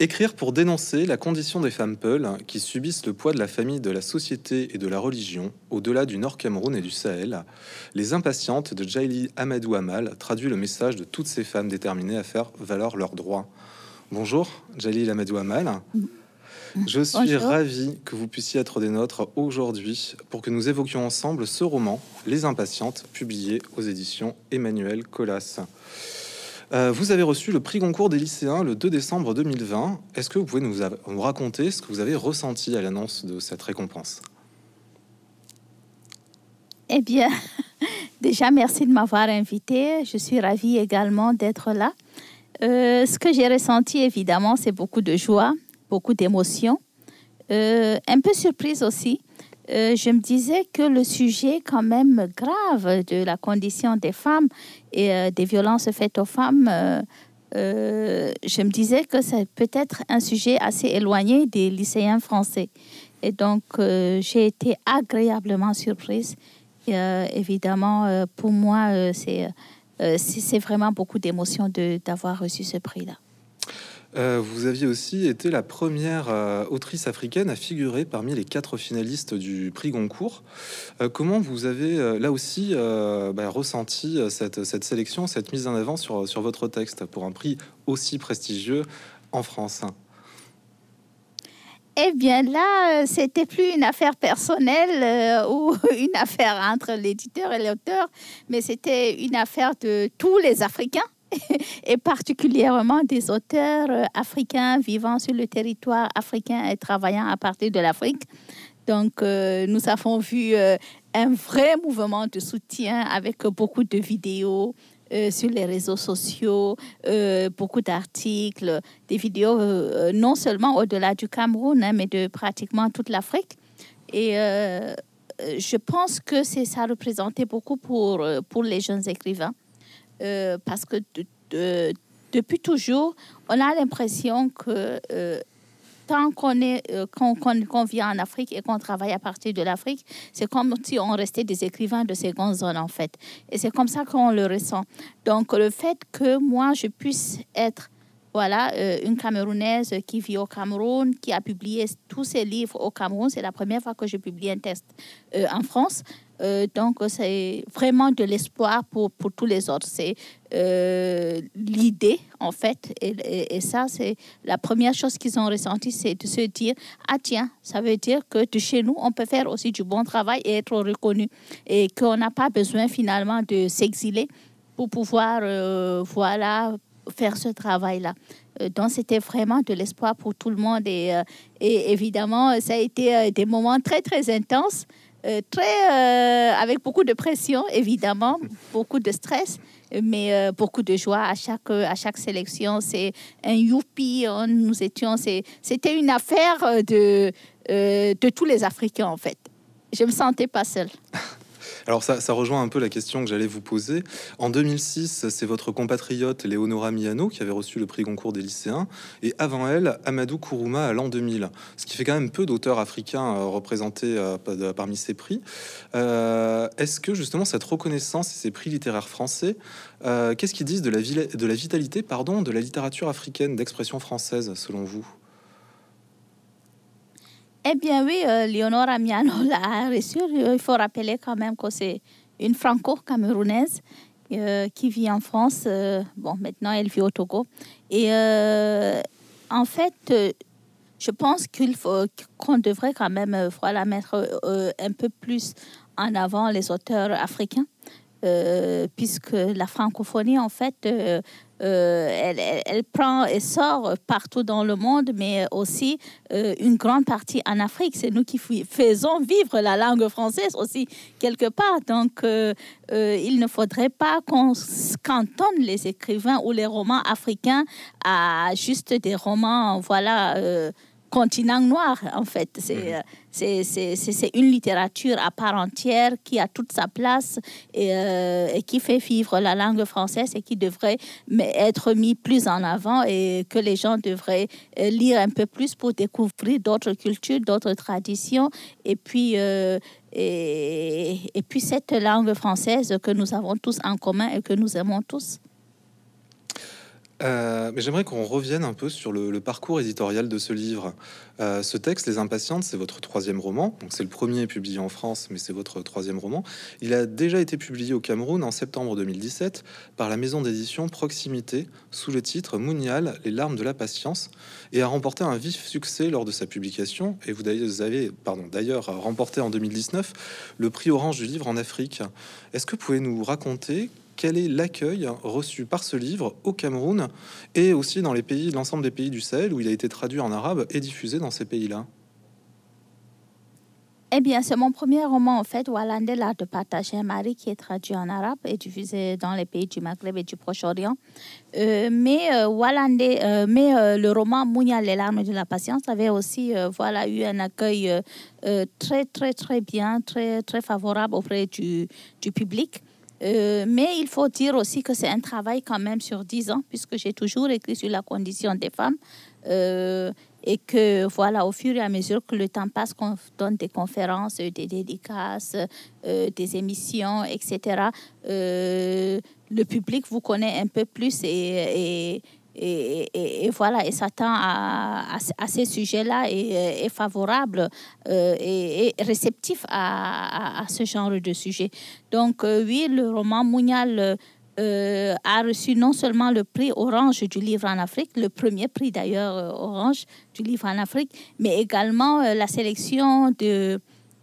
Écrire pour dénoncer la condition des femmes peules qui subissent le poids de la famille, de la société et de la religion au-delà du Nord Cameroun et du Sahel, Les Impatientes de Jaili Amadou Amal traduit le message de toutes ces femmes déterminées à faire valoir leurs droits. Bonjour, Jaili Amadou Amal. Je suis ravi que vous puissiez être des nôtres aujourd'hui pour que nous évoquions ensemble ce roman, Les Impatientes, publié aux éditions Emmanuel Colas. Euh, vous avez reçu le prix Goncourt des lycéens le 2 décembre 2020. Est-ce que vous pouvez nous, raconter ce que vous avez ressenti à l'annonce de cette récompense? Eh bien, déjà, merci de m'avoir invité. Je suis ravie également d'être là. Euh, ce que j'ai ressenti, évidemment, c'est beaucoup de joie, beaucoup d'émotions, euh, un peu surprise aussi. Euh, je me disais que le sujet quand même grave de la condition des femmes et euh, des violences faites aux femmes, je me disais que c'est peut-être un sujet assez éloigné des lycéens français. Et donc, j'ai été agréablement surprise. évidemment, pour moi, c'est c'est vraiment beaucoup d'émotion d'avoir reçu ce prix-là. Euh, vous aviez aussi été la première euh, autrice africaine à figurer parmi les quatre finalistes du prix Goncourt. Euh, comment vous avez là aussi bah, ressenti cette, sélection, cette mise en avant sur, sur votre texte pour un prix aussi prestigieux en France? Eh bien là, c'était plus une affaire personnelle ou une affaire entre l'éditeur et l'auteur, mais c'était une affaire de tous les Africains et particulièrement des auteurs euh, africains vivant sur le territoire africain et travaillant à partir de l'Afrique. Donc, euh, nous avons vu euh, un vrai mouvement de soutien avec beaucoup de vidéos sur les réseaux sociaux, beaucoup d'articles, des vidéos non seulement au-delà du Cameroun, hein, mais de pratiquement toute l'Afrique. Et je pense que ça représentait beaucoup pour, pour les jeunes écrivains. Euh, parce que depuis toujours, on a l'impression que euh, tant qu'on est euh, qu'on vient en Afrique et qu'on travaille à partir de l'Afrique, c'est comme si on restait des écrivains de ces grandes zones en fait. Et c'est comme ça qu'on le ressent. Donc le fait que moi je puisse être voilà, une Camerounaise qui vit au Cameroun, qui a publié tous ses livres au Cameroun. C'est la première fois que je publie un texte en France. Euh, donc, c'est vraiment de l'espoir pour, pour, tous les autres. C'est euh, l'idée, en fait. Et, et, ça, c'est la première chose qu'ils ont ressenti, c'est de se dire, ah tiens, ça veut dire que de chez nous, on peut faire aussi du bon travail et être reconnu. Et qu'on n'a pas besoin finalement de s'exiler pour pouvoir, euh, voilà, faire ce travail-là. Donc, c'était vraiment de l'espoir pour tout le monde. Et, et, évidemment, ça a été des moments très, très intenses. Euh, très euh, avec beaucoup de pression, évidemment, beaucoup de stress, mais euh, beaucoup de joie à chaque, à chaque sélection. C'est un youpi, nous étions, c'était une affaire de, de tous les Africains, en fait. Je me sentais pas seule. Alors ça, rejoint un peu la question que j'allais vous poser. En 2006, c'est votre compatriote Léonora Miano qui avait reçu le prix Goncourt des lycéens, et avant elle, Amadou Kourouma à l'an 2000, ce qui fait quand même peu d'auteurs africains euh, représentés euh, parmi ces prix. Euh, est-ce que justement cette reconnaissance et ces prix littéraires français, qu'est-ce qu'ils disent de la, de la vitalité pardon, de la littérature africaine d'expression française selon vous? Eh bien oui, euh, Leonora Miano l'a reçu. Il faut rappeler quand même que c'est une franco-camerounaise euh, qui vit en France. Euh, bon, maintenant, elle vit au Togo. Et en fait, je pense qu'il faut qu'on devrait quand même voilà, mettre un peu plus en avant les auteurs africains. puisque la francophonie, en fait, euh, elle, prend et sort partout dans le monde, mais aussi euh, une grande partie en Afrique. C'est nous qui faisons vivre la langue française aussi quelque part. Donc, euh, il ne faudrait pas qu'on cantonne les écrivains ou les romans africains à juste des romans, voilà continent noir, en fait. Mhm. C'est c'est une littérature à part entière qui a toute sa place euh, et, qui fait vivre la langue française et qui devrait être mis plus en avant et que les gens devraient euh, lire un peu plus pour découvrir d'autres cultures, d'autres traditions et puis, euh, et, et puis cette langue française que nous avons tous en commun et que nous aimons tous. Euh, mais j'aimerais qu'on revienne un peu sur le, parcours éditorial de ce livre. Euh, ce texte, Les Impatientes, c'est votre troisième roman. Donc c'est le premier publié en France, mais c'est votre troisième roman. Il a déjà été publié au Cameroun en septembre 2017 par la maison d'édition Proximité sous le titre Mounial, les larmes de la patience, et a remporté un vif succès lors de sa publication. Et vous avez, pardon, d'ailleurs remporté en 2019 le prix Orange du livre en Afrique. Est-ce que vous pouvez nous raconter quel est l'accueil reçu par ce livre au Cameroun et aussi dans l'ensemble des pays du Sahel où il a été traduit en arabe et diffusé dans ces pays-là? Eh bien, c'est mon premier roman, en fait, Walande, l'art de partager un mari, qui est traduit en arabe et diffusé dans les pays du Maghreb et du Proche-Orient. Euh, mais euh, euh mais euh, le roman Mounial, les larmes de la patience, avait aussi voilà, eu un accueil très, très, très bien, très, très favorable auprès du, du public. Euh, mais il faut dire aussi que c'est un travail quand même sur dix ans, puisque j'ai toujours écrit sur la condition des femmes. Euh, et que voilà, au fur et à mesure que le temps passe, qu'on donne des conférences, des dédicaces, euh, des émissions, etc., le public vous connaît un peu plus et, et, voilà, et s'attend à, à, ces sujets-là et est favorable euh, et, réceptif à, à, ce genre de sujet. Donc euh, oui, le roman Mounial euh, a reçu non seulement le prix Orange du livre en Afrique, le premier prix d'ailleurs Orange du livre en Afrique, mais également la sélection de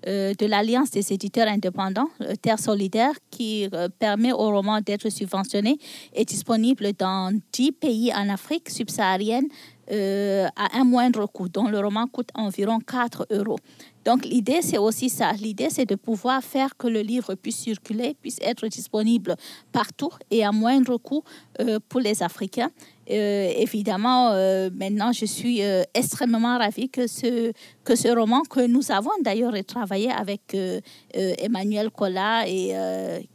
euh, de l'Alliance des éditeurs indépendants, euh, Terre solidaire, qui euh, permet au roman d'être subventionné, est disponible dans 10 pays en Afrique subsaharienne à un moindre coût, dont le roman coûte environ 4 euros. Donc l'idée, c'est aussi ça. L'idée, c'est de pouvoir faire que le livre puisse circuler, puisse être disponible partout et à moindre coût pour les Africains. Euh, évidemment, euh, maintenant, je suis euh, extrêmement ravie que ce, que ce roman, que nous avons d'ailleurs travaillé avec Emmanuel Collat, et,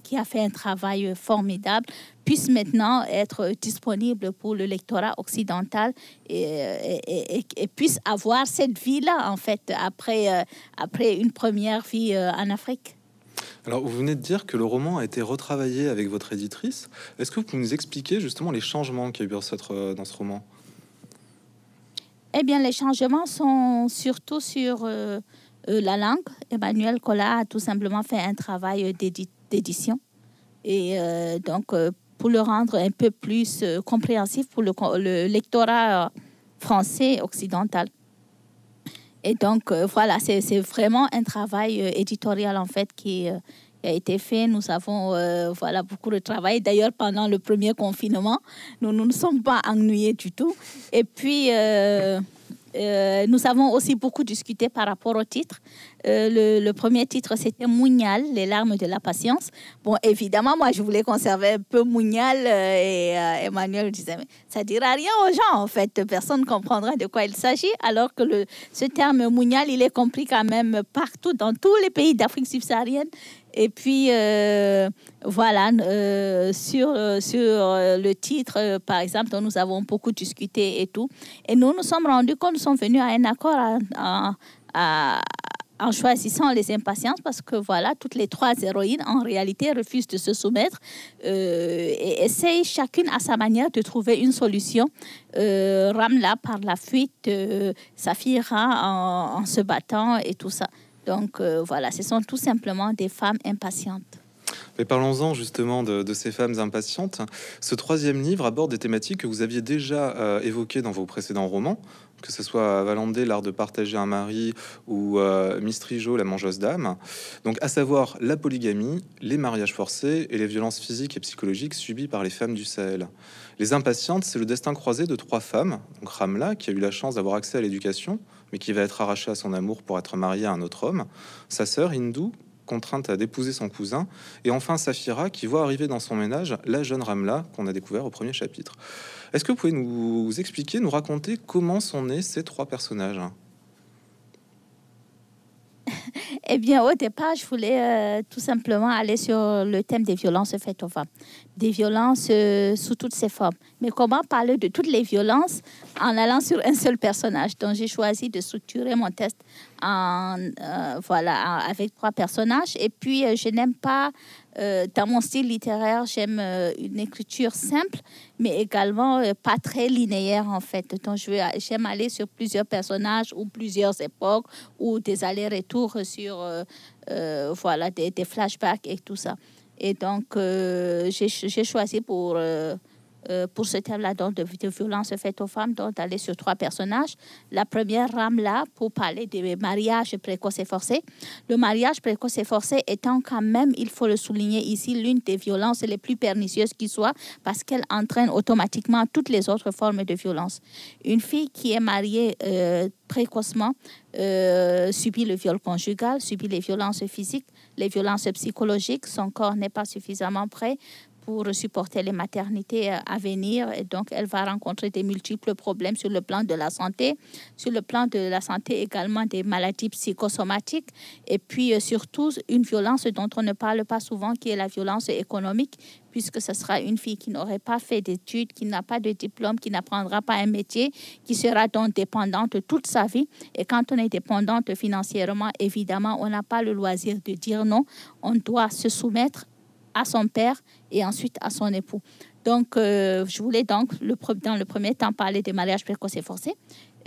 qui a fait un travail formidable, puisse maintenant être disponible pour le lectorat occidental et, et, puisse avoir cette vie-là, en fait, après, après une première vie en Afrique. Alors, vous venez de dire que le roman a été retravaillé avec votre éditrice. Est-ce que vous pouvez nous expliquer justement les changements qu'il y a eu euh, dans ce roman? Eh bien, les changements sont surtout sur euh, euh, la langue. Emmanuel Collat a tout simplement fait un travail d'édition. Et donc, pour le rendre un peu plus compréhensif pour le, le lectorat français occidental. Et donc, euh, voilà, c'est vraiment un travail euh, éditorial, en fait, qui, euh, a été fait. Nous avons voilà, beaucoup de travail. D'ailleurs, pendant le premier confinement, nous, nous ne sommes pas ennuyés du tout. Et puis, euh, nous avons aussi beaucoup discuté par rapport au titre. Euh, le, premier titre, c'était Mounial, les larmes de la patience. Bon, évidemment, moi, je voulais conserver un peu Mounial euh, et Emmanuel disait, mais ça dira rien aux gens, en fait. Personne ne comprendra de quoi il s'agit, alors que ce terme Mounial, il est compris quand même partout, dans tous les pays d'Afrique subsaharienne. Et puis, euh, voilà, euh, sur, euh, sur le titre, par exemple, dont nous avons beaucoup discuté et tout. Et nous nous sommes rendus compte, nous sommes venus à un accord en choisissant les impatiences parce que voilà, toutes les trois héroïnes en réalité refusent de se soumettre et essayent chacune à sa manière de trouver une solution. Ramla par la fuite, Safira en, en, se battant et tout ça. Donc euh, voilà, ce sont tout simplement des femmes impatientes. Mais parlons-en justement de, ces femmes impatientes. Ce troisième livre aborde des thématiques que vous aviez déjà euh, évoquées dans vos précédents romans, que ce soit Valandé, l'art de partager un mari, ou euh, Mistrijo, la mangeuse d'âme. Donc, à savoir la polygamie, les mariages forcés et les violences physiques et psychologiques subies par les femmes du Sahel. Les impatientes, c'est le destin croisé de trois femmes. Donc, Ramla, qui a eu la chance d'avoir accès à l'éducation, mais qui va être arrachée à son amour pour être mariée à un autre homme. Sa sœur, Hindou, contrainte à d'épouser son cousin. Et enfin, Safira, qui voit arriver dans son ménage la jeune Ramla qu'on a découvert au premier chapitre. Est-ce que vous pouvez nous expliquer, nous raconter comment sont nés ces trois personnages? eh bien, au départ, je voulais euh, tout simplement aller sur le thème des violences faites aux femmes, des violences euh, sous toutes ses formes. Mais comment parler de toutes les violences en allant sur un seul personnage? Donc, j'ai choisi de structurer mon test en, euh, voilà, avec trois personnages. Et puis, je n'aime pas euh, dans mon style littéraire, j'aime euh, une écriture simple, mais également euh, pas très linéaire en fait. Donc, j'aime aller sur plusieurs personnages ou plusieurs époques ou des allers-retours sur voilà des, flashbacks et tout ça. Et donc, j'ai choisi pour euh, pour ce thème-là donc de, de, violence faite aux femmes, donc d'aller sur trois personnages. La première rame là pour parler des mariages précoces et forcés. Le mariage précoce et forcé étant quand même, il faut le souligner ici, l'une des violences les plus pernicieuses qui soit parce qu'elle entraîne automatiquement toutes les autres formes de violence. Une fille qui est mariée euh, précocement euh, subit le viol conjugal, subit les violences physiques, les violences psychologiques, son corps n'est pas suffisamment prêt pour supporter les maternités euh, à venir. Et donc, elle va rencontrer des multiples problèmes sur le plan de la santé, sur le plan de la santé également des maladies psychosomatiques, et puis euh, surtout une violence dont on ne parle pas souvent, qui est la violence économique, puisque ce sera une fille qui n'aurait pas fait d'études, qui n'a pas de diplôme, qui n'apprendra pas un métier, qui sera donc dépendante toute sa vie. Et quand on est dépendante financièrement, évidemment, on n'a pas le loisir de dire non. On doit se soumettre à son père et ensuite à son époux. Donc, euh, je voulais donc, dans le premier temps, parler des mariages précoces et forcés.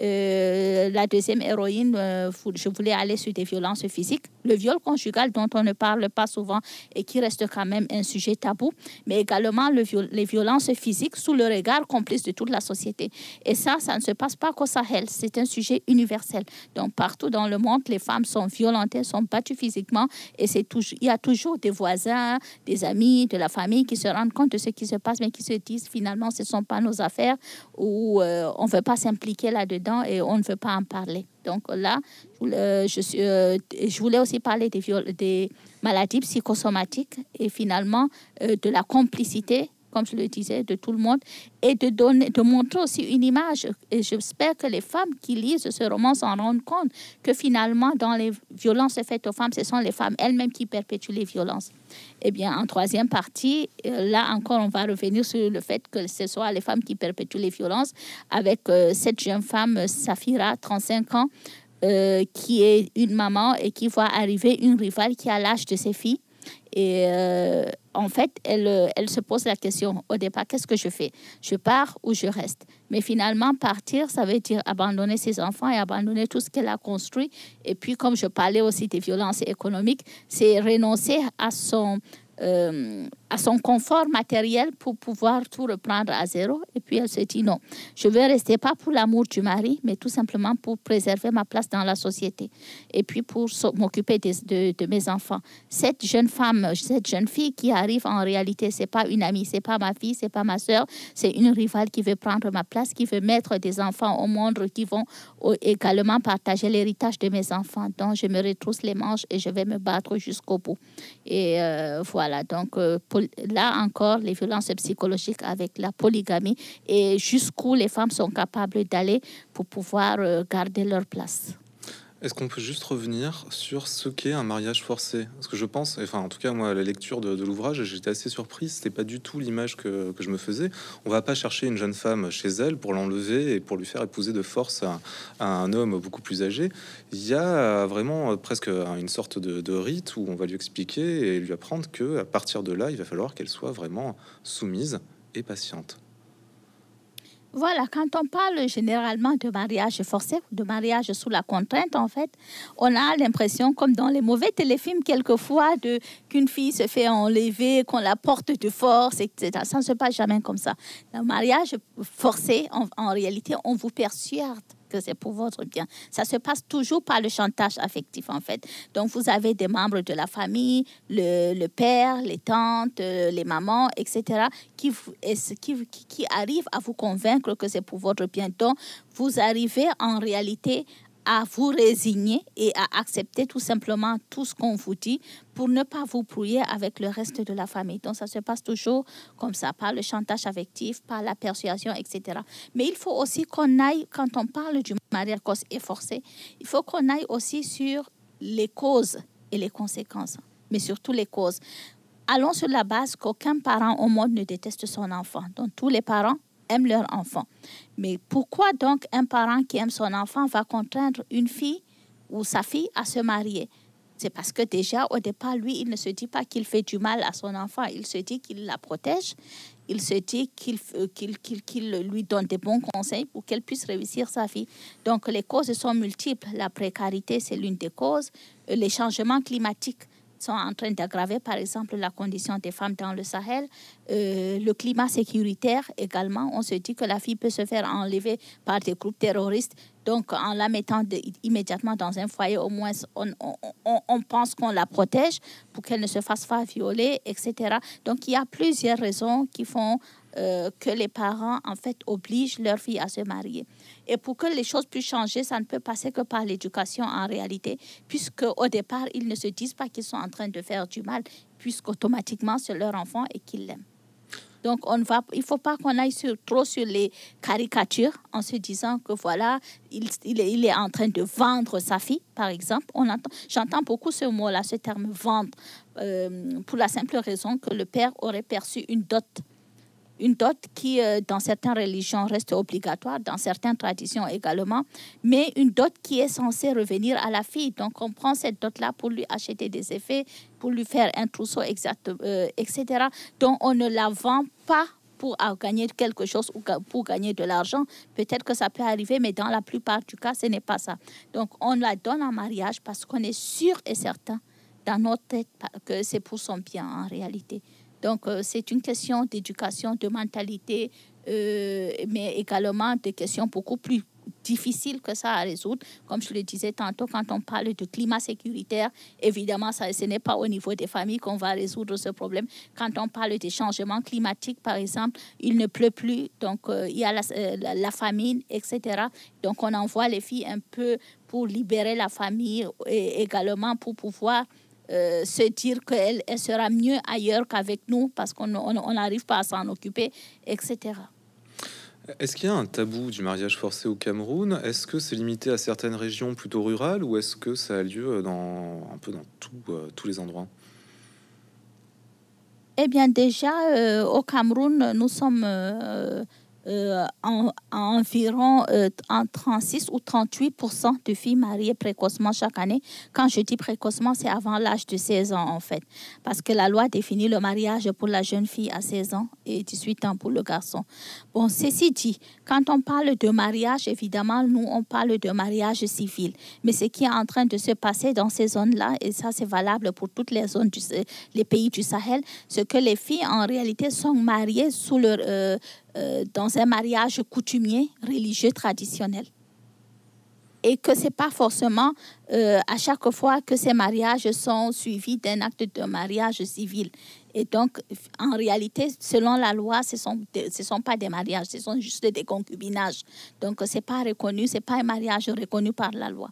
Euh, la deuxième héroïne, euh, je voulais aller sur des violences physiques. Le viol conjugal dont on ne parle pas souvent et qui reste quand même un sujet tabou, mais également le les violences physiques sous le regard complice de toute la société. Et ça, ça ne se passe pas qu'au Sahel, c'est un sujet universel. Donc partout dans le monde, les femmes sont violentées, sont battues physiquement et il y a toujours des voisins, des amis, de la famille qui se rendent compte de ce qui se passe, mais qui se disent finalement ce ne sont pas nos affaires ou euh, on ne veut pas s'impliquer là-dedans et on ne veut pas en parler. Donc là, je, suis, euh, je voulais aussi parler des, des maladies psychosomatiques et finalement euh, de la complicité comme je le disais, de tout le monde, et de, donner, de montrer aussi une image. Et j'espère que les femmes qui lisent ce roman s'en rendent compte que finalement, dans les violences faites aux femmes, ce sont les femmes elles-mêmes qui perpétuent les violences. Eh bien, en troisième partie, euh, là encore, on va revenir sur le fait que ce soit les femmes qui perpétuent les violences, avec euh, cette jeune femme, Safira, 35 ans, euh, qui est une maman et qui voit arriver une rivale qui a l'âge de ses filles et euh, en fait, elle, euh, elle se pose la question au départ, qu'est-ce que je fais? Je pars ou je reste? Mais finalement, partir, ça veut dire abandonner ses enfants et abandonner tout ce qu'elle a construit. Et puis, comme je parlais aussi des violences économiques, c'est renoncer à son euh, à son confort matériel pour pouvoir tout reprendre à zéro. Et puis elle se dit non, je veux rester pas pour l'amour du mari, mais tout simplement pour préserver ma place dans la société et puis pour m'occuper de, mes enfants. Cette jeune femme, cette jeune fille qui arrive en réalité, c'est pas une amie, c'est pas ma fille, c'est pas ma soeur, c'est une rivale qui veut prendre ma place, qui veut mettre des enfants au monde qui vont également partager l'héritage de mes enfants. Donc je me retrousse les manches et je vais me battre jusqu'au bout. Et euh, voilà donc euh, là encore, les violences psychologiques avec la polygamie et jusqu'où les femmes sont capables d'aller pour pouvoir euh, garder leur place. Est-ce qu'on peut juste revenir sur ce qu'est un mariage forcé? Parce que je pense, enfin en tout cas moi, la lecture de, l'ouvrage, j'étais assez surprise. C'était pas du tout l'image que, que, je me faisais. On va pas chercher une jeune femme chez elle pour l'enlever et pour lui faire épouser de force à, un homme beaucoup plus âgé. Il y a vraiment presque une sorte de, de, rite où on va lui expliquer et lui apprendre que à partir de là, il va falloir qu'elle soit vraiment soumise et patiente. Voilà, quand on parle généralement de mariage forcé, de mariage sous la contrainte, en fait, on a l'impression, comme dans les mauvais téléfilms, quelquefois, de qu'une fille se fait enlever, qu'on la porte de force, etc. Ça ne se passe jamais comme ça. Le mariage forcé, en, en réalité, on vous persuade que c'est pour votre bien. Ça se passe toujours par le chantage affectif, en fait. Donc, vous avez des membres de la famille, le, le père, les tantes, euh, les mamans, etc., qui, qui, qui arrivent à vous convaincre que c'est pour votre bien. Donc, vous arrivez en réalité à vous résigner et à accepter tout simplement tout ce qu'on vous dit pour ne pas vous brouiller avec le reste de la famille. Donc ça se passe toujours comme ça, par le chantage affectif, par la persuasion, etc. Mais il faut aussi qu'on aille, quand on parle du mariage et forcé, il faut qu'on aille aussi sur les causes et les conséquences, mais surtout les causes. Allons sur la base qu'aucun parent au monde ne déteste son enfant. Donc tous les parents aiment leur enfant. Mais pourquoi donc un parent qui aime son enfant va contraindre une fille ou sa fille à se marier? C'est parce que déjà, au départ, lui, il ne se dit pas qu'il fait du mal à son enfant, il se dit qu'il la protège, il se dit qu'il qu'il lui donne des bons conseils pour qu'elle puisse réussir sa vie. Donc, les causes sont multiples. La précarité, c'est l'une des causes. Les changements climatiques, sont en train d'aggraver, par exemple, la condition des femmes dans le Sahel. Euh, le climat sécuritaire également, on se dit que la fille peut se faire enlever par des groupes terroristes. Donc, en la mettant immédiatement dans un foyer, au moins, on, pense qu'on la protège pour qu'elle ne se fasse pas violer, etc. Donc, il y a plusieurs raisons qui font euh, que les parents, en fait, obligent leur fille à se marier. Et pour que les choses puissent changer, ça ne peut passer que par l'éducation en réalité, puisque au départ, ils ne se disent pas qu'ils sont en train de faire du mal, puisqu'automatiquement, c'est leur enfant et qu'ils l'aiment. Donc, il ne faut pas qu'on aille sur, trop sur les caricatures en se disant que voilà, il, est, en train de vendre sa fille, par exemple. On entend, j'entends beaucoup ce mot-là, ce terme vendre, euh, pour la simple raison que le père aurait perçu une dot une dot qui, euh, dans certaines religions, reste obligatoire, dans certaines traditions également, mais une dot qui est censée revenir à la fille. Donc, on prend cette dot-là pour lui acheter des effets, pour lui faire un trousseau, exact, euh, etc. Donc, on ne la vend pas pour gagner quelque chose ou pour gagner de l'argent. Peut-être que ça peut arriver, mais dans la plupart du cas, ce n'est pas ça. Donc, on la donne en mariage parce qu'on est sûr et certain dans notre tête que c'est pour son bien en réalité. Donc, euh, c'est une question d'éducation, de mentalité, euh, mais également des questions beaucoup plus difficiles que ça à résoudre. Comme je le disais tantôt, quand on parle de climat sécuritaire, évidemment, ça, ce n'est pas au niveau des familles qu'on va résoudre ce problème. Quand on parle des changements climatiques, par exemple, il ne pleut plus, donc euh, il y a la, la, famine, etc. Donc, on envoie les filles un peu pour libérer la famille et également pour pouvoir euh, se dire qu'elle elle sera mieux ailleurs qu'avec nous parce qu'on n'arrive pas à s'en occuper, etc. Est-ce qu'il y a un tabou du mariage forcé au Cameroun? Est-ce que c'est limité à certaines régions plutôt rurales ou est-ce que ça a lieu dans un peu dans tout, euh, tous les endroits? Eh bien déjà, euh, au Cameroun, nous sommes euh, en, environ euh, en 36 ou 38% de filles mariées précocement chaque année. Quand je dis précocement, c'est avant l'âge de 16 ans en fait, parce que la loi définit le mariage pour la jeune fille à 16 ans et 18 ans pour le garçon. Bon, ceci dit, quand on parle de mariage, évidemment, nous, on parle de mariage civil. Mais ce qui est en train de se passer dans ces zones-là, et ça c'est valable pour toutes les zones, du, les pays du Sahel, c'est que les filles en réalité sont mariées sous leur... Euh, euh, dans un mariage coutumier, religieux, traditionnel. Et que ce n'est pas forcément euh, à chaque fois que ces mariages sont suivis d'un acte de mariage civil. Et donc, en réalité, selon la loi, ce ne sont, ce sont pas des mariages, ce sont juste des concubinages. Donc, ce n'est pas reconnu, ce n'est pas un mariage reconnu par la loi.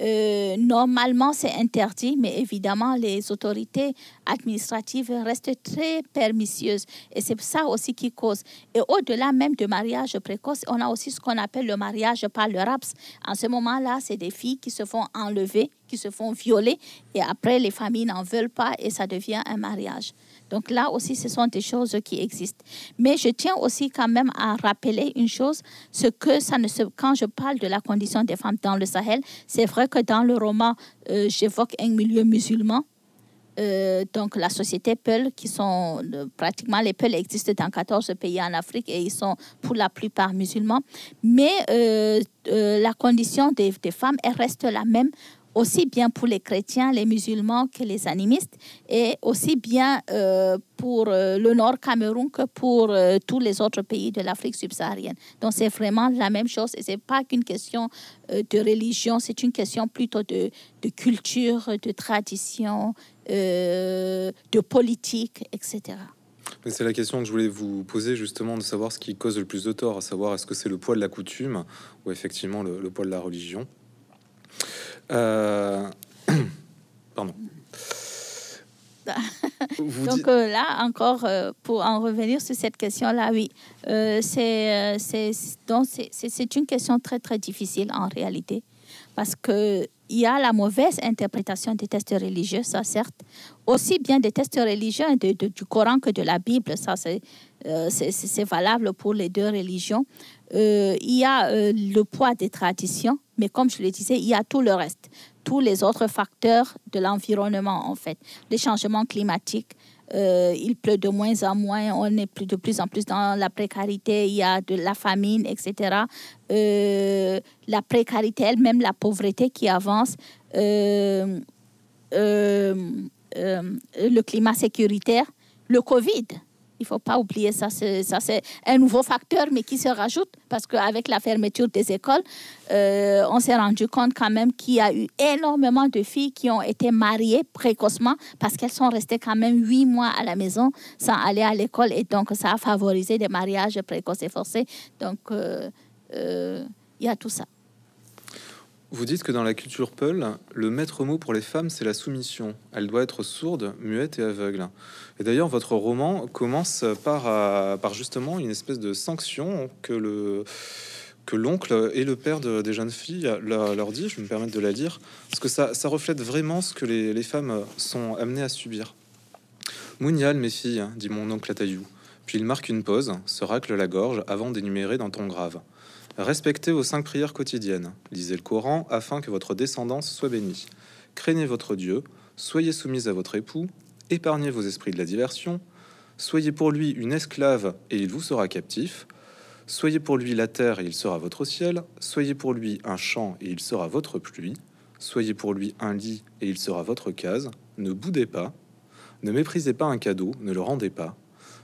Euh, normalement, c'est interdit, mais évidemment, les autorités administratives restent très permissieuses. Et c'est ça aussi qui cause. Et au-delà même de mariage précoce, on a aussi ce qu'on appelle le mariage par le RAPS. En ce moment-là, c'est des filles qui se font enlever, qui se font violer, et après, les familles n'en veulent pas et ça devient un mariage. Donc là aussi, ce sont des choses qui existent. Mais je tiens aussi quand même à rappeler une chose, ce que ça ne se, quand je parle de la condition des femmes dans le Sahel, c'est vrai que dans le roman, euh, j'évoque un milieu musulman. Euh, donc la société Peul, qui sont euh, pratiquement les Peul existent dans 14 pays en Afrique et ils sont pour la plupart musulmans. Mais la condition des, des femmes, elle reste la même aussi bien pour les chrétiens, les musulmans que les animistes, et aussi bien euh, pour euh, le Nord Cameroun que pour euh, tous les autres pays de l'Afrique subsaharienne. Donc c'est vraiment la même chose et ce n'est pas qu'une question de religion, c'est une question plutôt de, culture, de tradition, de politique, etc. C'est la question que je voulais vous poser justement de savoir ce qui cause le plus de tort, à savoir est-ce que c'est le poids de la coutume ou effectivement le poids de la religion. Euh, pardon. Donc euh, là, encore, euh, pour en revenir sur cette question-là, oui, c'est c'est une question très, très difficile en réalité. Parce qu'il y a la mauvaise interprétation des tests religieux, ça certes, aussi bien des tests religieux du Coran que de la Bible, ça c'est valable pour les deux religions. il y a le poids des traditions, mais comme je le disais, il y a tout le reste. tous les autres facteurs de l'environnement, en fait. Les changements climatiques, euh, il pleut de moins en moins, on est de plus en plus dans la précarité, il y a de la famine, etc. Euh, la précarité, elle-même la pauvreté qui avance, euh, le climat sécuritaire, le Covid. Il ne faut pas oublier ça. C'est un nouveau facteur, mais qui se rajoute parce qu'avec la fermeture des écoles, euh, on s'est rendu compte quand même qu'il y a eu énormément de filles qui ont été mariées précocement parce qu'elles sont restées quand même huit mois à la maison sans aller à l'école. Et donc, ça a favorisé des mariages précoces et forcés. Donc, euh, euh, il y a tout ça. Vous dites que dans la culture Peul, le maître mot pour les femmes, c'est la soumission. Elle doit être sourde, muette et aveugle. Et d'ailleurs, votre roman commence par, euh, justement une espèce de sanction que le que l'oncle et le père des jeunes filles leur, dit, je vais me permettre de la lire, parce que ça, reflète vraiment ce que les, les, femmes sont amenées à subir. Mounial, mes filles, dit mon oncle à Taillou. Puis il marque une pause, se racle la gorge avant d'énumérer d'un ton grave. Respectez vos cinq prières quotidiennes. Lisez le Coran afin que votre descendance soit bénie. Craignez votre Dieu. Soyez soumise à votre époux. Épargnez vos esprits de la diversion. Soyez pour lui une esclave et il vous sera captif. Soyez pour lui la terre et il sera votre ciel. Soyez pour lui un champ et il sera votre pluie. Soyez pour lui un lit et il sera votre case. Ne boudez pas. Ne méprisez pas un cadeau, ne le rendez pas.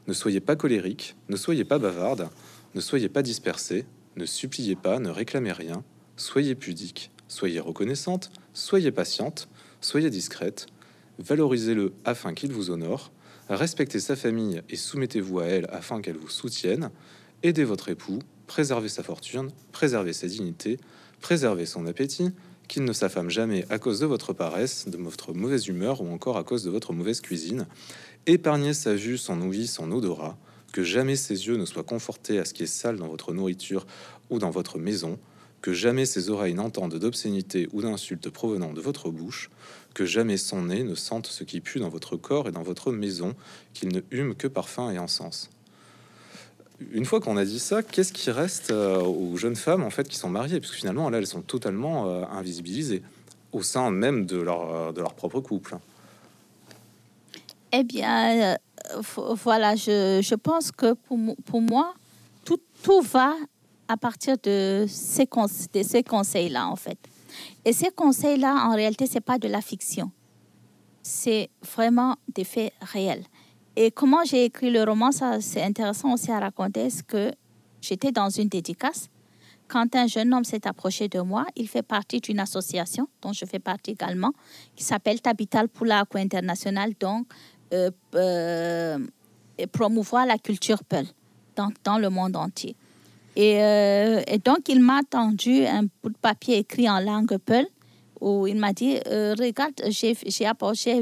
Ne soyez pas colérique, ne soyez pas bavarde, ne soyez pas dispersé, ne suppliez pas, ne réclamez rien, soyez pudique, soyez reconnaissante, soyez patiente, soyez discrète, valorisez-le afin qu'il vous honore, respectez sa famille et soumettez-vous à elle afin qu'elle vous soutienne, aidez votre époux, préservez sa fortune, préservez sa dignité, préservez son appétit, qu'il ne s'affame jamais à cause de votre paresse, de votre mauvaise humeur ou encore à cause de votre mauvaise cuisine. Épargnez sa vue, son ouïe, son odorat, que jamais ses yeux ne soient confortés à ce qui est sale dans votre nourriture ou dans votre maison, que jamais ses oreilles n'entendent d'obscénité ou d'insultes provenant de votre bouche, que jamais son nez ne sente ce qui pue dans votre corps et dans votre maison, qu'il ne hume que parfum et encens. Une fois qu'on a dit ça, qu'est-ce qui reste euh, aux jeunes femmes en fait qui sont mariées, puisque finalement là elles sont totalement euh, invisibilisées au sein même de leur, euh, de leur propre couple. Eh bien, voilà, je, je, pense que pour, pour moi, tout, tout, va à partir de ces, ces conseils-là, en fait. Et ces conseils-là, en réalité, ce n'est pas de la fiction. C'est vraiment des faits réels. Et comment j'ai écrit le roman, ça c'est intéressant aussi à raconter, ce que j'étais dans une dédicace. Quand un jeune homme s'est approché de moi, il fait partie d'une association dont je fais partie également, qui s'appelle Tabital pour l'Aqua International, donc euh, euh, promouvoir la culture Peul dans, dans le monde entier. Et, euh, et, donc, il m'a tendu un bout de papier écrit en langue Peul où il m'a dit, euh, regarde,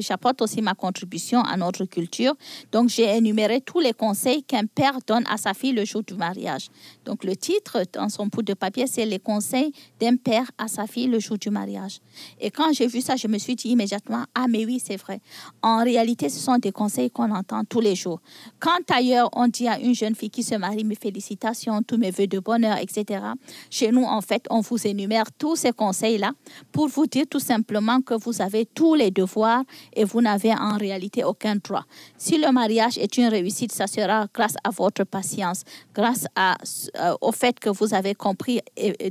j'apporte aussi ma contribution à notre culture. Donc, j'ai énuméré tous les conseils qu'un père donne à sa fille le jour du mariage. Donc, le titre dans son bout de papier, c'est les conseils d'un père à sa fille le jour du mariage. Et quand j'ai vu ça, je me suis dit immédiatement, ah mais oui, c'est vrai. En réalité, ce sont des conseils qu'on entend tous les jours. Quand ailleurs, on dit à une jeune fille qui se marie, mes félicitations, tous mes voeux de bonheur, etc. Chez nous, en fait, on vous énumère tous ces conseils-là pour vous dire tout simplement que vous avez tous les devoirs et vous n'avez en réalité aucun droit. Si le mariage est une réussite, ça sera grâce à votre patience, grâce euh, au fait que vous avez compris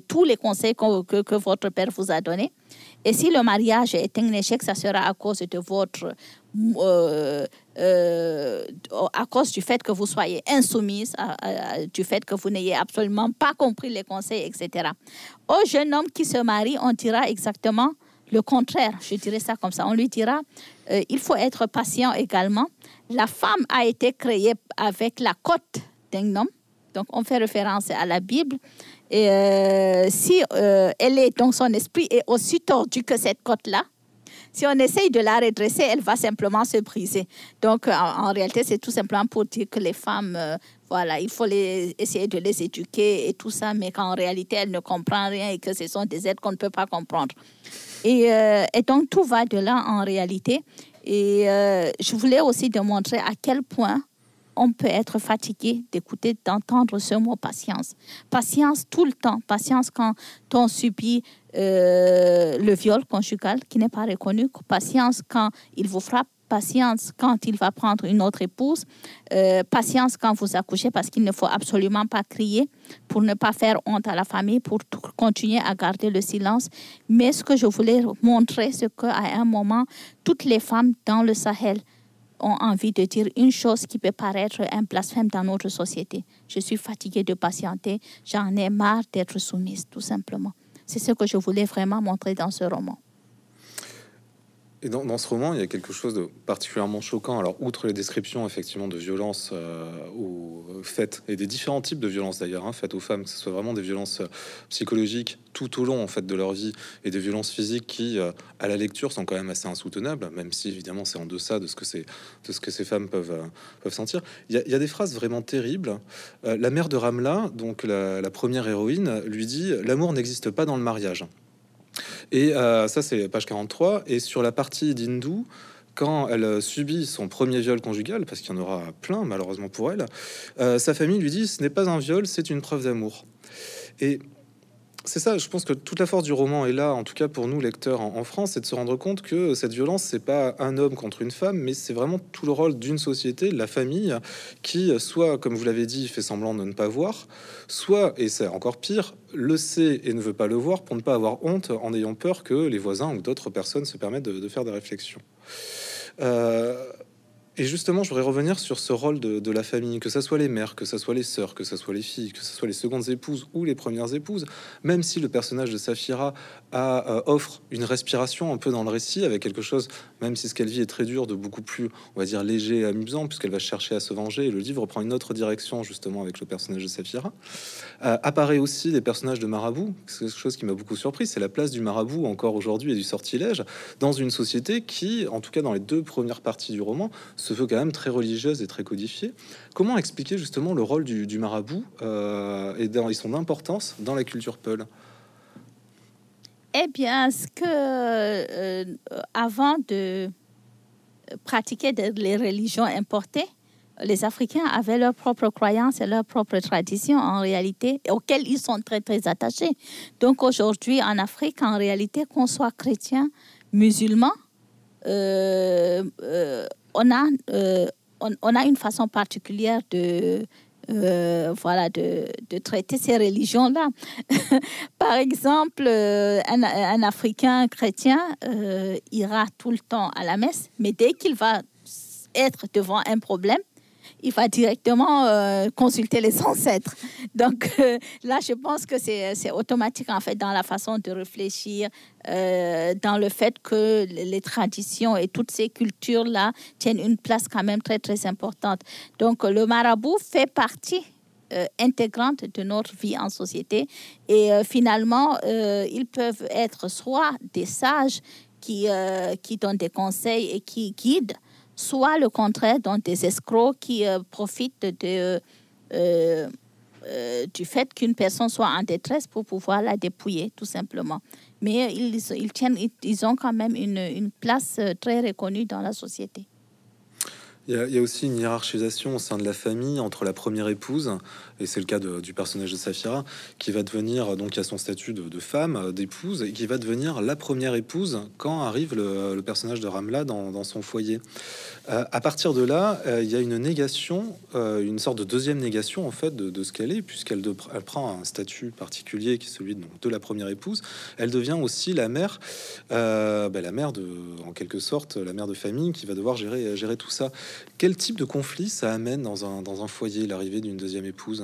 tous les conseils que, que, votre père vous a donnés. Et si le mariage est un échec, ça sera à cause de votre euh, euh, à cause du fait que vous soyez insoumise, du fait que vous n'ayez absolument pas compris les conseils, etc. Au jeune homme qui se marie, on dira exactement le contraire. Je dirais ça comme ça. On lui dira, euh, il faut être patient également. La femme a été créée avec la côte d'un homme. Donc, on fait référence à la Bible. Et euh, si elle est dans son esprit est aussi tordue que cette côte-là, si on essaye de la redresser, elle va simplement se briser. Donc, en, réalité, c'est tout simplement pour dire que les femmes, euh, voilà, il faut essayer de les éduquer et tout ça, mais qu'en réalité, elles ne comprennent rien et que ce sont des aides qu'on ne peut pas comprendre. Et, euh, donc, tout va de là en réalité. Et euh, je voulais aussi démontrer à quel point on peut être fatigué d'écouter, d'entendre ce mot patience. Patience tout le temps. Patience quand on subit euh, le viol conjugal qui n'est pas reconnu, patience quand il vous frappe, patience quand il va prendre une autre épouse, euh, patience quand vous accouchez parce qu'il ne faut absolument pas crier pour ne pas faire honte à la famille, pour continuer à garder le silence. Mais ce que je voulais montrer, c'est qu'à un moment, toutes les femmes dans le Sahel ont envie de dire une chose qui peut paraître un blasphème dans notre société. Je suis fatiguée de patienter, j'en ai marre d'être soumise, tout simplement. C'est ce que je voulais vraiment montrer dans ce roman. Dans, ce roman, il y a quelque chose de particulièrement choquant. Alors, outre les descriptions effectivement de violences euh, euh, faites et des différents types de violences d'ailleurs hein, faites aux femmes, que ce soit vraiment des violences euh, psychologiques tout au long en fait de leur vie et des violences physiques qui, à la lecture, sont quand même assez insoutenables, même si évidemment c'est en deçà de ce que ces femmes peuvent peuvent sentir. Il y, a, des phrases vraiment terribles. la mère de Ramla, donc la première héroïne, lui dit l'amour n'existe pas dans le mariage. Et euh, ça, c'est page 43. Et sur la partie d'Hindou, quand elle subit son premier viol conjugal, parce qu'il y en aura plein malheureusement pour elle, euh, sa famille lui dit ce n'est pas un viol, c'est une preuve d'amour. Et c'est ça, je pense que toute la force du roman est là, en tout cas pour nous lecteurs en, France, c'est de se rendre compte que cette violence, c'est pas un homme contre une femme, mais c'est vraiment tout le rôle d'une société, de la famille, qui soit, comme vous l'avez dit, fait semblant de ne pas voir, soit, et c'est encore pire, le sait et ne veut pas le voir pour ne pas avoir honte en ayant peur que les voisins ou d'autres personnes se permettent de, faire des réflexions. Euh, et justement, je voudrais revenir sur ce rôle de, la famille, que ce soit les mères, que ce soit les sœurs, que ce soit les filles, que ce soit les secondes épouses ou les premières épouses, même si le personnage de Saphira a, euh, offre une respiration un peu dans le récit, avec quelque chose, même si ce qu'elle vit est très dur, de beaucoup plus, on va dire, léger et amusant, puisqu'elle va chercher à se venger, et le livre prend une autre direction, justement, avec le personnage de Saphira. Euh, apparaît aussi des personnages de marabout, c'est quelque chose qui m'a beaucoup surpris, c'est la place du marabout encore aujourd'hui et du sortilège dans une société qui, en tout cas dans les deux premières parties du roman, se veut quand même très religieuse et très codifiée. Comment expliquer justement le rôle du, marabout euh, et, dans, son importance dans la culture Peul? Eh bien, ce que euh, avant de pratiquer les religions importées, les Africains avaient leurs propres croyances et leurs propres traditions en réalité, auxquelles ils sont très très attachés. Donc aujourd'hui en Afrique, en réalité, qu'on soit chrétien, musulman, euh, on a, euh, on, a une façon particulière de, euh, voilà, de, de, traiter ces religions-là. Par exemple, euh, un, un, Africain chrétien ira tout le temps à la messe, mais dès qu'il va être devant un problème, il va directement euh, consulter les ancêtres. Donc euh, là, je pense que c'est automatique en fait dans la façon de réfléchir, euh, dans le fait que les traditions et toutes ces cultures-là tiennent une place quand même très très importante. Donc le marabout fait partie intégrante de notre vie en société. Et finalement, ils peuvent être soit des sages qui, qui donnent des conseils et qui guident, soit le contraire, donc des escrocs qui euh, profitent euh, euh, du fait qu'une personne soit en détresse pour pouvoir la dépouiller, tout simplement. Mais ils, tiennent, ils ont quand même une place très reconnue dans la société. Il y, a, aussi une hiérarchisation au sein de la famille entre la première épouse, et c'est le cas du personnage de Saphira, qui va devenir, donc à son statut de, femme, d'épouse, et qui va devenir la première épouse quand arrive le, personnage de Ramla dans, son foyer. Euh, à partir de là, euh, il y a une négation, euh, une sorte de deuxième négation en fait de, ce qu'elle est, puisqu'elle elle prend un statut particulier qui est celui de, la première épouse. Elle devient aussi la mère, ben, la mère de, en quelque sorte, la mère de famille qui va devoir gérer tout ça. Quel type de conflit ça amène dans un, dans un foyer, l'arrivée d'une deuxième épouse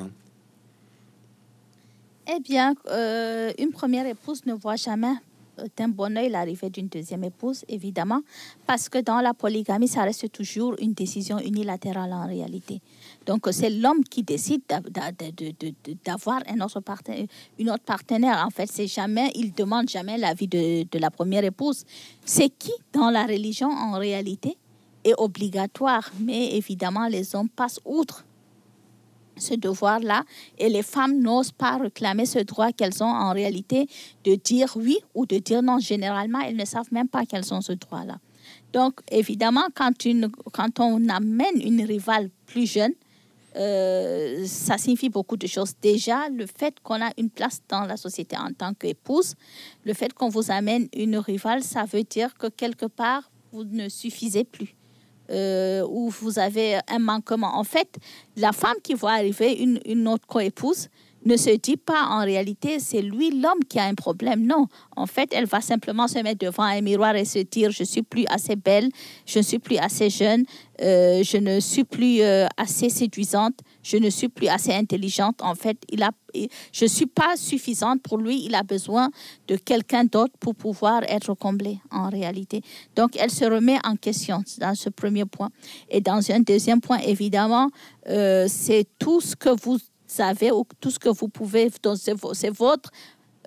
Eh bien, euh, une première épouse ne voit jamais d'un bon oeil l'arrivée d'une deuxième épouse, évidemment, parce que dans la polygamie, ça reste toujours une décision unilatérale en réalité. Donc, c'est l'homme qui décide d'avoir un autre partenaire, une autre partenaire. En fait, c'est jamais, il demande jamais l'avis de la première épouse. C'est qui, dans la religion, en réalité, est obligatoire, mais évidemment, les hommes passent outre ce devoir-là et les femmes n'osent pas réclamer ce droit qu'elles ont en réalité de dire oui ou de dire non. Généralement, elles ne savent même pas qu'elles ont ce droit-là. Donc, évidemment, quand, on amène une rivale plus jeune, euh, ça signifie beaucoup de choses. Déjà, le fait qu'on a une place dans la société en tant qu'épouse, le fait qu'on vous amène une rivale, ça veut dire que quelque part, vous ne suffisez plus. Euh, ou vous avez un manquement. En fait, la femme qui voit arriver une, une autre coépouse, ne se dit pas en réalité c'est lui l'homme qui a un problème. Non, en fait, elle va simplement se mettre devant un miroir et se dire je suis plus assez belle, je ne suis plus assez jeune, euh, je ne suis plus euh, assez séduisante, je ne suis plus assez intelligente. En fait, il a, je ne suis pas suffisante pour lui. Il a besoin de quelqu'un d'autre pour pouvoir être comblé en réalité. Donc, elle se remet en question dans ce premier point. Et dans un deuxième point, évidemment, euh, c'est tout ce que vous savez, ou tout ce que vous pouvez, c'est votre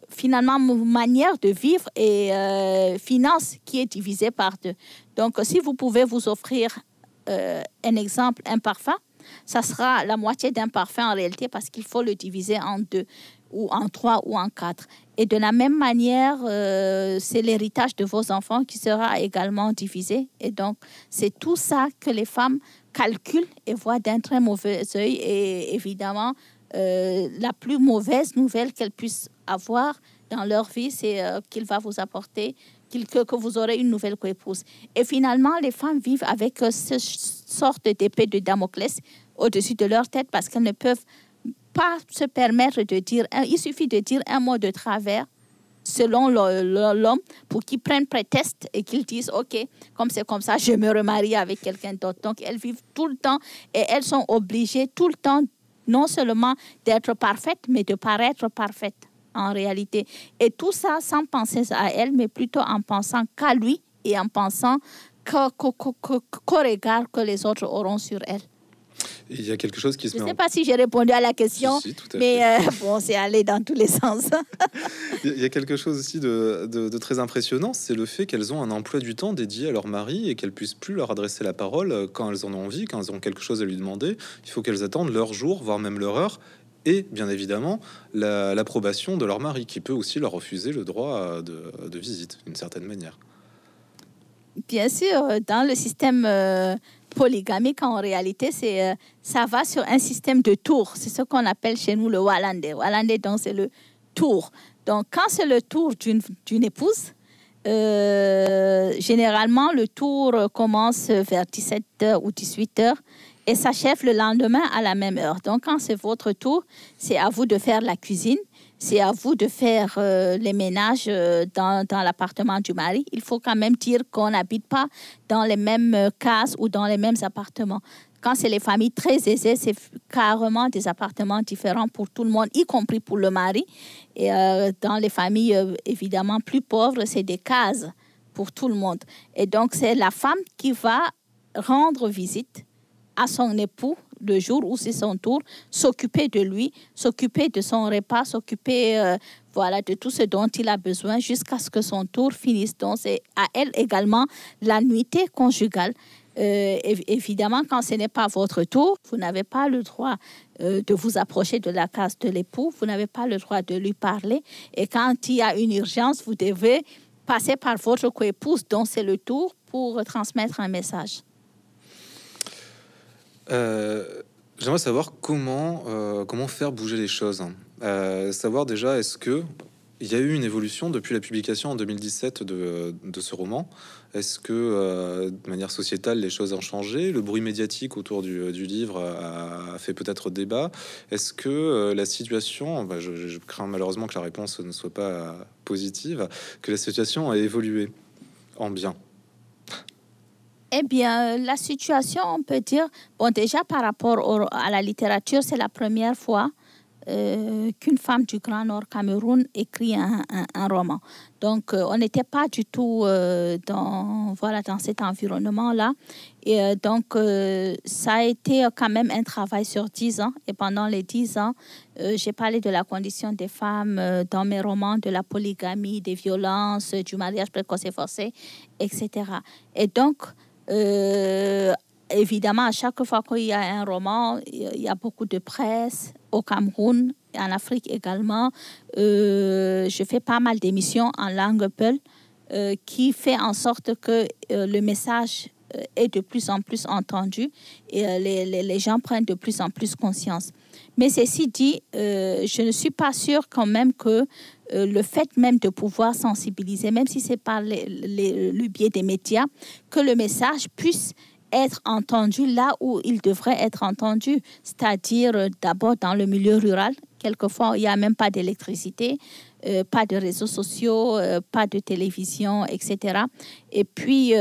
finalement manière de vivre et euh, finance qui est divisée par deux. Donc, si vous pouvez vous offrir euh, un exemple, un parfum, ça sera la moitié d'un parfum en réalité parce qu'il faut le diviser en deux ou en trois ou en quatre. Et de la même manière, euh, c'est l'héritage de vos enfants qui sera également divisé. Et donc, c'est tout ça que les femmes calculent et voient d'un très mauvais œil. Et évidemment, euh, la plus mauvaise nouvelle qu'elles puissent avoir dans leur vie, c'est euh, qu'il va vous apporter que, que, vous aurez une nouvelle coépouse. Et finalement, les femmes vivent avec euh, cette sorte d'épée de Damoclès au-dessus de leur tête parce qu'elles ne peuvent pas se permettre de dire, il suffit de dire un mot de travers selon l'homme pour qu'ils prennent prétexte et qu'ils disent, OK, comme c'est comme ça, je me remarie avec quelqu'un d'autre. Donc, elles vivent tout le temps et elles sont obligées tout le temps non seulement d'être parfaite, mais de paraître parfaite en réalité. Et tout ça sans penser à elle, mais plutôt en pensant qu'à lui et en pensant qu'au regard que les autres auront sur elle. Il y a quelque chose qui se Je ne sais pas si j'ai répondu à la question, mais euh, bon, c'est allé dans tous les sens. Il y a quelque chose aussi de, de, très impressionnant, c'est le fait qu'elles ont un emploi du temps dédié à leur mari et qu'elles puissent plus leur adresser la parole quand elles en ont envie, quand elles ont quelque chose à lui demander. Il faut qu'elles attendent leur jour, voire même leur heure, et bien évidemment l'approbation de leur mari, qui peut aussi leur refuser le droit de, visite d'une certaine manière. Bien sûr, dans le système euh, polygamique, en réalité, c'est, euh, ça va sur un système de tours. C'est ce qu'on appelle chez nous le Wallande. Wallande, donc, c'est le tour. Donc, quand c'est le tour d'une épouse, euh, généralement, le tour commence vers 17h ou 18h et s'achève le lendemain à la même heure. Donc, quand c'est votre tour, c'est à vous de faire la cuisine c'est à vous de faire euh, les ménages euh, dans, dans l'appartement du mari. Il faut quand même dire qu'on n'habite pas dans les mêmes euh, cases ou dans les mêmes appartements. Quand c'est les familles très aisées, c'est carrément des appartements différents pour tout le monde, y compris pour le mari. Et dans les familles évidemment plus pauvres, c'est des cases pour tout le monde. Et donc, c'est la femme qui va rendre visite à son époux le jour où c'est son tour, s'occuper de lui, s'occuper de son repas, s'occuper euh, voilà, de tout ce dont il a besoin jusqu'à ce que son tour finisse. Donc, c'est à elle également la nuitée conjugale. Euh, évidemment, quand ce n'est pas votre tour, vous n'avez pas le droit euh, de vous approcher de la case de l'époux, vous n'avez pas le droit de lui parler. Et quand il y a une urgence, vous devez passer par votre coépouse, dont c'est le tour, pour transmettre un message. Euh, j'aimerais savoir comment, euh, comment faire bouger les choses. Euh, savoir déjà, est-ce que il y a eu une évolution depuis la publication en 2017 de, de ce roman? Est-ce que, de manière sociétale, les choses ont changé? Le bruit médiatique autour du, livre a, fait peut-être débat. Est-ce que la situation, je, crains malheureusement que la réponse ne soit pas positive, que la situation a évolué en bien? Eh bien, la situation, on peut dire, bon, déjà par rapport à la littérature, c'est la première fois euh, qu'une femme du Grand Nord Cameroun écrit un, roman. Donc, euh, on n'était pas du tout euh, dans, voilà, dans cet environnement-là. Et donc, ça a été quand même un travail sur dix ans. Et pendant les dix ans, j'ai parlé de la condition des femmes dans mes romans, de la polygamie, des violences, du mariage précoce et forcé, etc. Et donc, euh, évidemment, à chaque fois qu'il y a un roman, il y a beaucoup de presse au Cameroun et en Afrique également. Euh, je fais pas mal d'émissions en langue Peul euh, qui fait en sorte que le message est de plus en plus entendue et les, gens prennent de plus en plus conscience. Mais ceci dit, je ne suis pas sûre quand même que le fait même de pouvoir sensibiliser, même si c'est par les, le biais des médias, que le message puisse être entendu là où il devrait être entendu, c'est-à-dire euh, d'abord dans le milieu rural. Quelquefois, il n'y a même pas d'électricité, euh, pas de réseaux sociaux, euh, pas de télévision, etc. Et puis,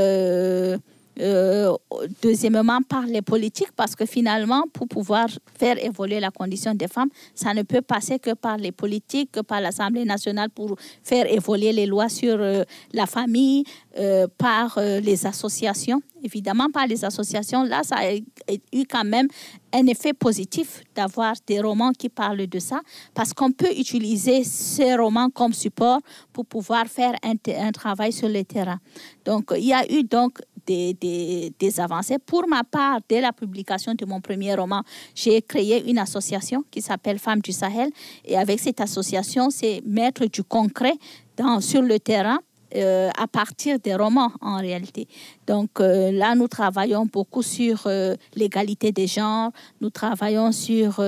euh, deuxièmement, par les politiques, parce que finalement, pour pouvoir faire évoluer la condition des femmes, ça ne peut passer que par les politiques, que par l'Assemblée nationale pour faire évoluer les lois sur euh, la famille, euh, par les associations. Évidemment, par les associations, là, ça a eu quand même un effet positif d'avoir des romans qui parlent de ça, parce qu'on peut utiliser ces romans comme support pour pouvoir faire un, un travail sur le terrain. Donc, il y a eu donc des, avancées. Pour ma part, dès la publication de mon premier roman, j'ai créé une association qui s'appelle Femmes du Sahel. Et avec cette association, c'est mettre du concret sur le terrain euh, à partir des romans en réalité. Donc euh, là, nous travaillons beaucoup sur euh, l'égalité des genres, nous travaillons sur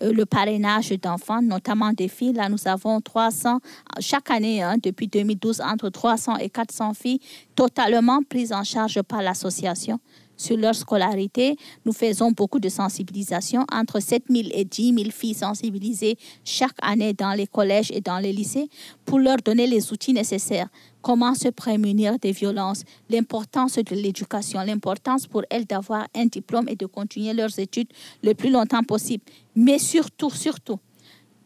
le parrainage d'enfants, notamment des filles. Là, nous avons 300, chaque année, hein, depuis 2012, entre 300 et 400 filles totalement prises en charge par l'association sur leur scolarité. Nous faisons beaucoup de sensibilisation, entre 7 000 et 10 000 filles sensibilisées chaque année dans les collèges et dans les lycées pour leur donner les outils nécessaires. Comment se prémunir des violences, l'importance de l'éducation, l'importance pour elles d'avoir un diplôme et de continuer leurs études le plus longtemps possible. Mais surtout, surtout,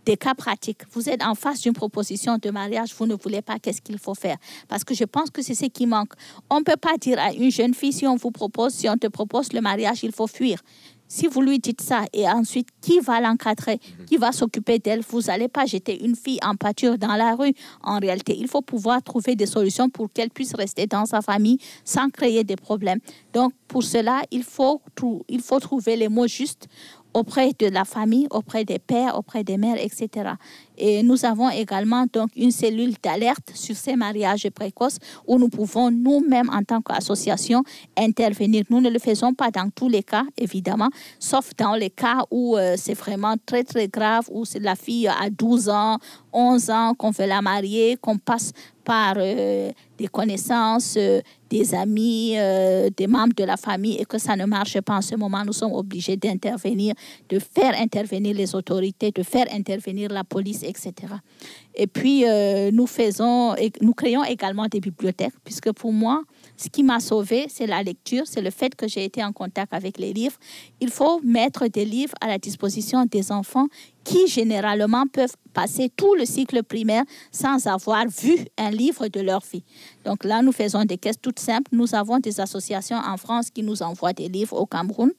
des cas pratiques. Vous êtes en face d'une proposition de mariage, vous ne voulez pas, qu'est-ce qu'il faut faire? Parce que je pense que c'est ce qui manque. On ne peut pas dire à une jeune fille, si on vous propose, si on te propose le mariage, il faut fuir. Si vous lui dites ça et ensuite, qui va l'encadrer mhm. Qui va s'occuper d'elle? Vous n'allez pas jeter une fille en pâture dans la rue. En réalité, il faut pouvoir trouver des solutions pour qu'elle puisse rester dans sa famille sans créer des problèmes. Donc, pour cela, il faut, il faut trouver les mots justes auprès de la famille, auprès des pères, auprès des mères, etc. Et nous avons également donc une cellule d'alerte sur ces mariages précoces où nous pouvons nous-mêmes en tant qu'association intervenir. Nous ne le faisons pas dans tous les cas, évidemment, sauf dans les cas où euh, c'est vraiment très très grave, où c'est la fille à 12 ans, 11 ans, qu'on veut la marier, qu'on passe par euh, des connaissances, euh, des amis, des membres de la famille et que ça ne marche pas en ce moment, nous sommes obligés d'intervenir, de faire intervenir les autorités, de faire intervenir la police, etc. Et puis, nous faisons, nous créons également des bibliothèques, puisque pour moi, ce qui m'a sauvé, c'est la lecture, c'est le fait que j'ai été en contact avec les livres. Il faut mettre des livres à la disposition des enfants qui généralement peuvent passer tout le cycle primaire sans avoir vu un livre de leur vie. Donc là, nous faisons des caisses toutes simples. Nous avons des associations en France qui nous envoient des livres au Cameroun.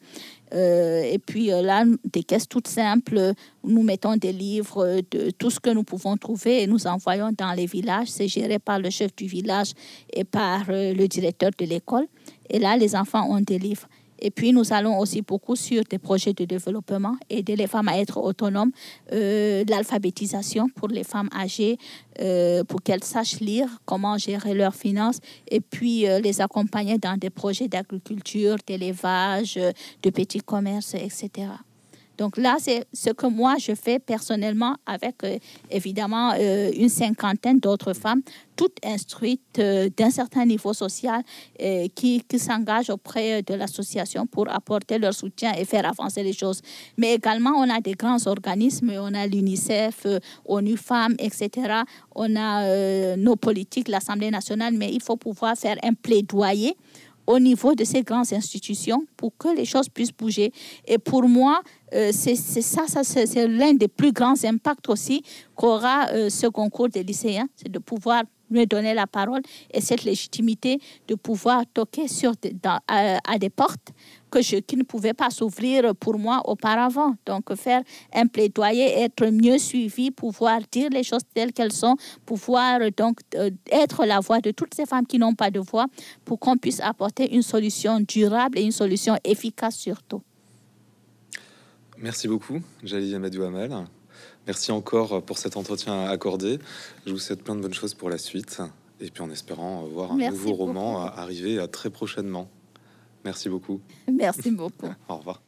Euh, et puis euh, là, des caisses toutes simples, nous mettons des livres de tout ce que nous pouvons trouver et nous envoyons dans les villages. C'est géré par le chef du village et par euh, le directeur de l'école. Et là, les enfants ont des livres. Et puis, nous allons aussi beaucoup sur des projets de développement, aider les femmes à être autonomes, euh, l'alphabétisation pour les femmes âgées, euh, pour qu'elles sachent lire, comment gérer leurs finances, et puis euh, les accompagner dans des projets d'agriculture, d'élevage, de petits commerces, etc. Donc là, c'est ce que moi, je fais personnellement avec euh, évidemment euh, une cinquantaine d'autres femmes, toutes instruites euh, d'un certain niveau social, qui, qui s'engagent auprès de l'association pour apporter leur soutien et faire avancer les choses. Mais également, on a des grands organismes, on a l'UNICEF, ONU Femmes, etc. On a nos politiques, l'Assemblée nationale, mais il faut pouvoir faire un plaidoyer au niveau de ces grandes institutions pour que les choses puissent bouger. Et pour moi, euh, c'est ça, c'est l'un des plus grands impacts aussi qu'aura euh, ce concours des lycéens, c'est de pouvoir me donner la parole et cette légitimité de pouvoir toquer sur à, des portes que je, qui ne pouvaient pas s'ouvrir pour moi auparavant. Donc, faire un plaidoyer, être mieux suivi, pouvoir dire les choses telles qu'elles sont, pouvoir donc euh, être la voix de toutes ces femmes qui n'ont pas de voix pour qu'on puisse apporter une solution durable et une solution efficace surtout. Merci beaucoup, Jalil Amadou Amal. Merci encore pour cet entretien accordé. Je vous souhaite plein de bonnes choses pour la suite. Et puis en espérant voir un nouveau roman arriver très prochainement. Merci beaucoup. Merci beaucoup. Au revoir.